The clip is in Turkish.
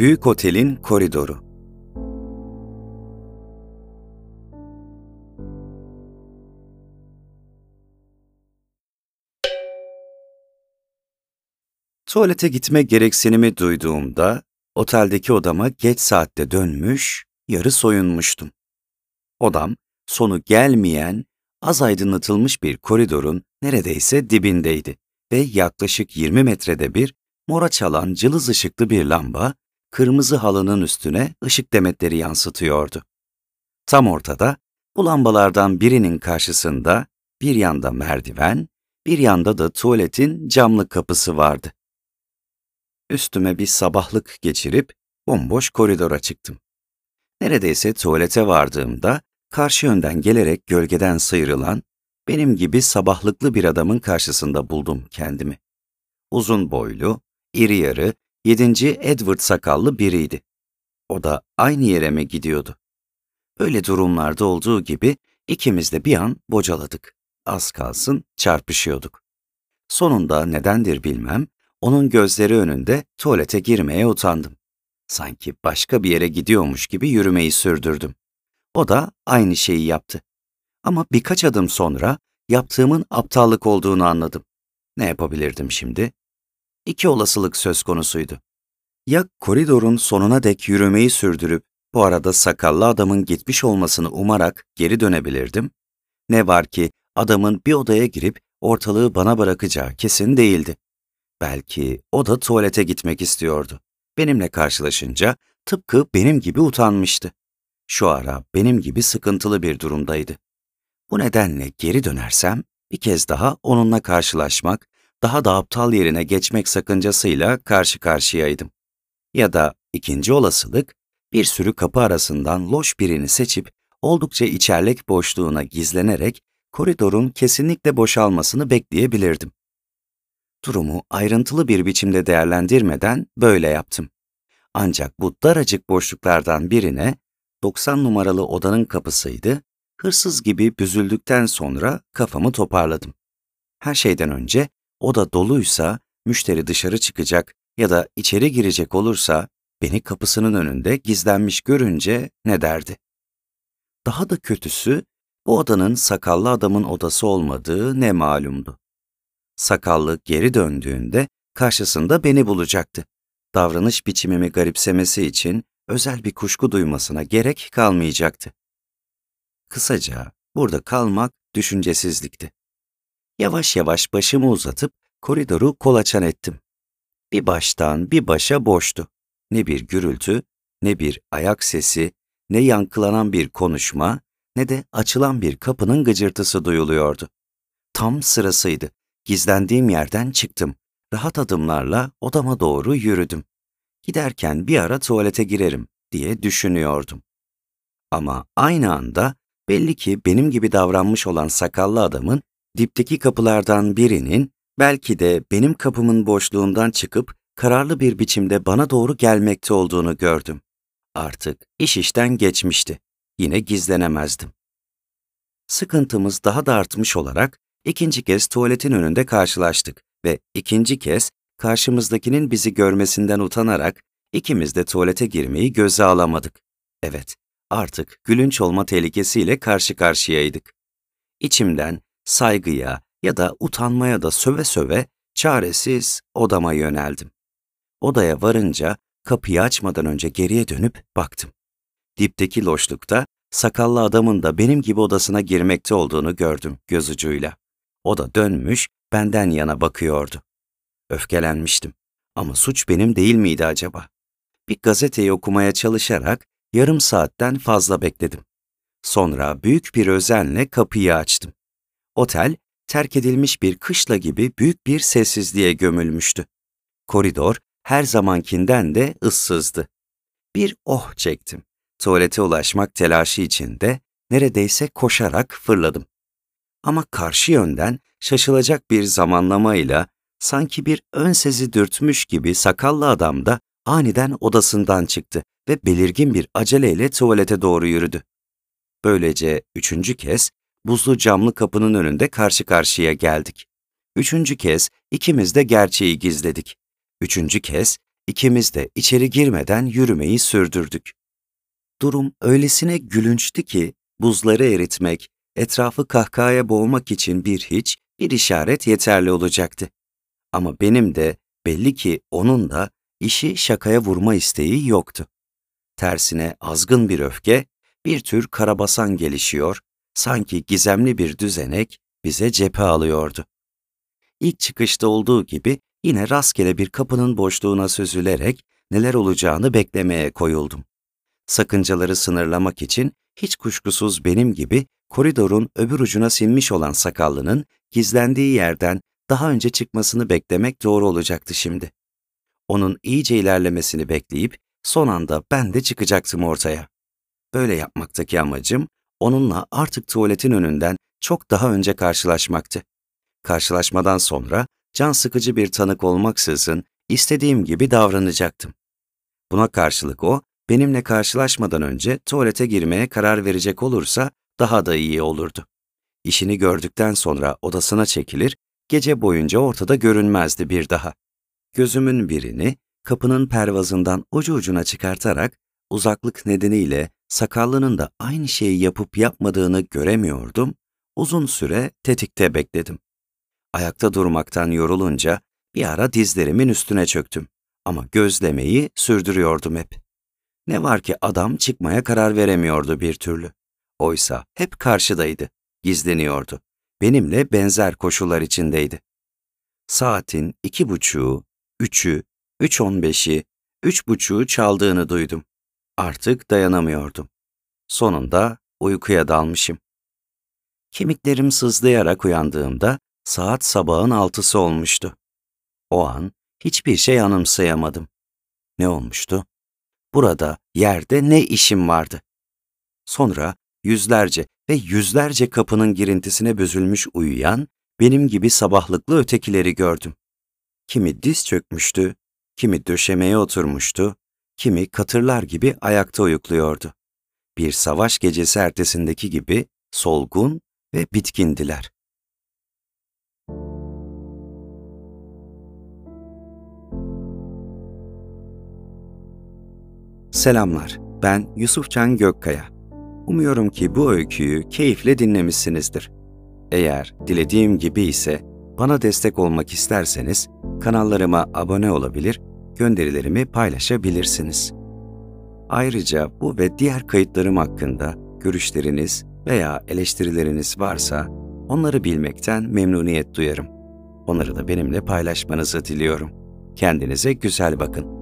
Büyük Otelin Koridoru Tuvalete gitme gereksinimi duyduğumda oteldeki odama geç saatte dönmüş, yarı soyunmuştum. Odam, sonu gelmeyen, az aydınlatılmış bir koridorun neredeyse dibindeydi ve yaklaşık 20 metrede bir mora çalan cılız ışıklı bir lamba, kırmızı halının üstüne ışık demetleri yansıtıyordu. Tam ortada, bu lambalardan birinin karşısında bir yanda merdiven, bir yanda da tuvaletin camlı kapısı vardı. Üstüme bir sabahlık geçirip bomboş koridora çıktım. Neredeyse tuvalete vardığımda karşı yönden gelerek gölgeden sıyrılan, benim gibi sabahlıklı bir adamın karşısında buldum kendimi. Uzun boylu, iri yarı, yedinci Edward sakallı biriydi. O da aynı yere mi gidiyordu? Öyle durumlarda olduğu gibi ikimiz de bir an bocaladık. Az kalsın çarpışıyorduk. Sonunda nedendir bilmem, onun gözleri önünde tuvalete girmeye utandım. Sanki başka bir yere gidiyormuş gibi yürümeyi sürdürdüm. O da aynı şeyi yaptı. Ama birkaç adım sonra yaptığımın aptallık olduğunu anladım. Ne yapabilirdim şimdi? İki olasılık söz konusuydu. Ya koridorun sonuna dek yürümeyi sürdürüp bu arada sakallı adamın gitmiş olmasını umarak geri dönebilirdim. Ne var ki adamın bir odaya girip ortalığı bana bırakacağı kesin değildi. Belki o da tuvalete gitmek istiyordu. Benimle karşılaşınca tıpkı benim gibi utanmıştı. Şu ara benim gibi sıkıntılı bir durumdaydı. Bu nedenle geri dönersem bir kez daha onunla karşılaşmak, daha da aptal yerine geçmek sakıncasıyla karşı karşıyaydım. Ya da ikinci olasılık, bir sürü kapı arasından loş birini seçip oldukça içerlek boşluğuna gizlenerek koridorun kesinlikle boşalmasını bekleyebilirdim. Durumu ayrıntılı bir biçimde değerlendirmeden böyle yaptım. Ancak bu daracık boşluklardan birine 90 numaralı odanın kapısıydı, hırsız gibi büzüldükten sonra kafamı toparladım. Her şeyden önce oda doluysa, müşteri dışarı çıkacak ya da içeri girecek olursa beni kapısının önünde gizlenmiş görünce ne derdi? Daha da kötüsü, bu odanın sakallı adamın odası olmadığı ne malumdu. Sakallı geri döndüğünde karşısında beni bulacaktı. Davranış biçimimi garipsemesi için özel bir kuşku duymasına gerek kalmayacaktı. Kısaca burada kalmak düşüncesizlikti. Yavaş yavaş başımı uzatıp koridoru kolaçan ettim. Bir baştan bir başa boştu. Ne bir gürültü, ne bir ayak sesi, ne yankılanan bir konuşma, ne de açılan bir kapının gıcırtısı duyuluyordu. Tam sırasıydı. Gizlendiğim yerden çıktım. Rahat adımlarla odama doğru yürüdüm. Giderken bir ara tuvalete girerim diye düşünüyordum. Ama aynı anda belli ki benim gibi davranmış olan sakallı adamın dipteki kapılardan birinin belki de benim kapımın boşluğundan çıkıp kararlı bir biçimde bana doğru gelmekte olduğunu gördüm. Artık iş işten geçmişti. Yine gizlenemezdim. Sıkıntımız daha da artmış olarak ikinci kez tuvaletin önünde karşılaştık ve ikinci kez karşımızdakinin bizi görmesinden utanarak ikimiz de tuvalete girmeyi göze alamadık. Evet, artık gülünç olma tehlikesiyle karşı karşıyaydık. İçimden saygıya ya da utanmaya da söve söve çaresiz odama yöneldim. Odaya varınca kapıyı açmadan önce geriye dönüp baktım. Dipteki loşlukta sakallı adamın da benim gibi odasına girmekte olduğunu gördüm göz ucuyla. O da dönmüş, benden yana bakıyordu. Öfkelenmiştim. Ama suç benim değil miydi acaba? Bir gazeteyi okumaya çalışarak yarım saatten fazla bekledim. Sonra büyük bir özenle kapıyı açtım. Otel, terk edilmiş bir kışla gibi büyük bir sessizliğe gömülmüştü. Koridor her zamankinden de ıssızdı. Bir oh çektim. Tuvalete ulaşmak telaşı içinde neredeyse koşarak fırladım. Ama karşı yönden şaşılacak bir zamanlamayla sanki bir ön sezi dürtmüş gibi sakallı adam da aniden odasından çıktı ve belirgin bir aceleyle tuvalete doğru yürüdü. Böylece üçüncü kez buzlu camlı kapının önünde karşı karşıya geldik. Üçüncü kez ikimiz de gerçeği gizledik. Üçüncü kez İkimiz de içeri girmeden yürümeyi sürdürdük. Durum öylesine gülünçtü ki buzları eritmek, etrafı kahkahaya boğmak için bir hiç, bir işaret yeterli olacaktı. Ama benim de belli ki onun da işi şakaya vurma isteği yoktu. Tersine azgın bir öfke, bir tür karabasan gelişiyor, sanki gizemli bir düzenek bize cephe alıyordu. İlk çıkışta olduğu gibi yine rastgele bir kapının boşluğuna süzülerek neler olacağını beklemeye koyuldum. Sakıncaları sınırlamak için hiç kuşkusuz benim gibi koridorun öbür ucuna sinmiş olan sakallının gizlendiği yerden daha önce çıkmasını beklemek doğru olacaktı şimdi. Onun iyice ilerlemesini bekleyip son anda ben de çıkacaktım ortaya. Böyle yapmaktaki amacım onunla artık tuvaletin önünden çok daha önce karşılaşmaktı. Karşılaşmadan sonra can sıkıcı bir tanık olmaksızın istediğim gibi davranacaktım. Buna karşılık o, benimle karşılaşmadan önce tuvalete girmeye karar verecek olursa daha da iyi olurdu. İşini gördükten sonra odasına çekilir, gece boyunca ortada görünmezdi bir daha. Gözümün birini kapının pervazından ucu ucuna çıkartarak uzaklık nedeniyle sakallının da aynı şeyi yapıp yapmadığını göremiyordum, uzun süre tetikte bekledim. Ayakta durmaktan yorulunca bir ara dizlerimin üstüne çöktüm ama gözlemeyi sürdürüyordum hep. Ne var ki adam çıkmaya karar veremiyordu bir türlü. Oysa hep karşıdaydı, gizleniyordu. Benimle benzer koşullar içindeydi. Saatin iki buçuğu, üçü, üç on beşi, üç buçuğu çaldığını duydum. Artık dayanamıyordum. Sonunda uykuya dalmışım. Kemiklerim sızlayarak uyandığımda saat sabahın altısı olmuştu. O an hiçbir şey anımsayamadım. Ne olmuştu? Burada, yerde ne işim vardı? Sonra yüzlerce ve yüzlerce kapının girintisine bözülmüş uyuyan, benim gibi sabahlıklı ötekileri gördüm. Kimi diz çökmüştü, kimi döşemeye oturmuştu, kimi katırlar gibi ayakta uyukluyordu. Bir savaş gecesi ertesindeki gibi solgun ve bitkindiler. Selamlar, ben Yusufcan Gökkaya. Umuyorum ki bu öyküyü keyifle dinlemişsinizdir. Eğer dilediğim gibi ise bana destek olmak isterseniz kanallarıma abone olabilir, gönderilerimi paylaşabilirsiniz. Ayrıca bu ve diğer kayıtlarım hakkında görüşleriniz veya eleştirileriniz varsa onları bilmekten memnuniyet duyarım. Onları da benimle paylaşmanızı diliyorum. Kendinize güzel bakın.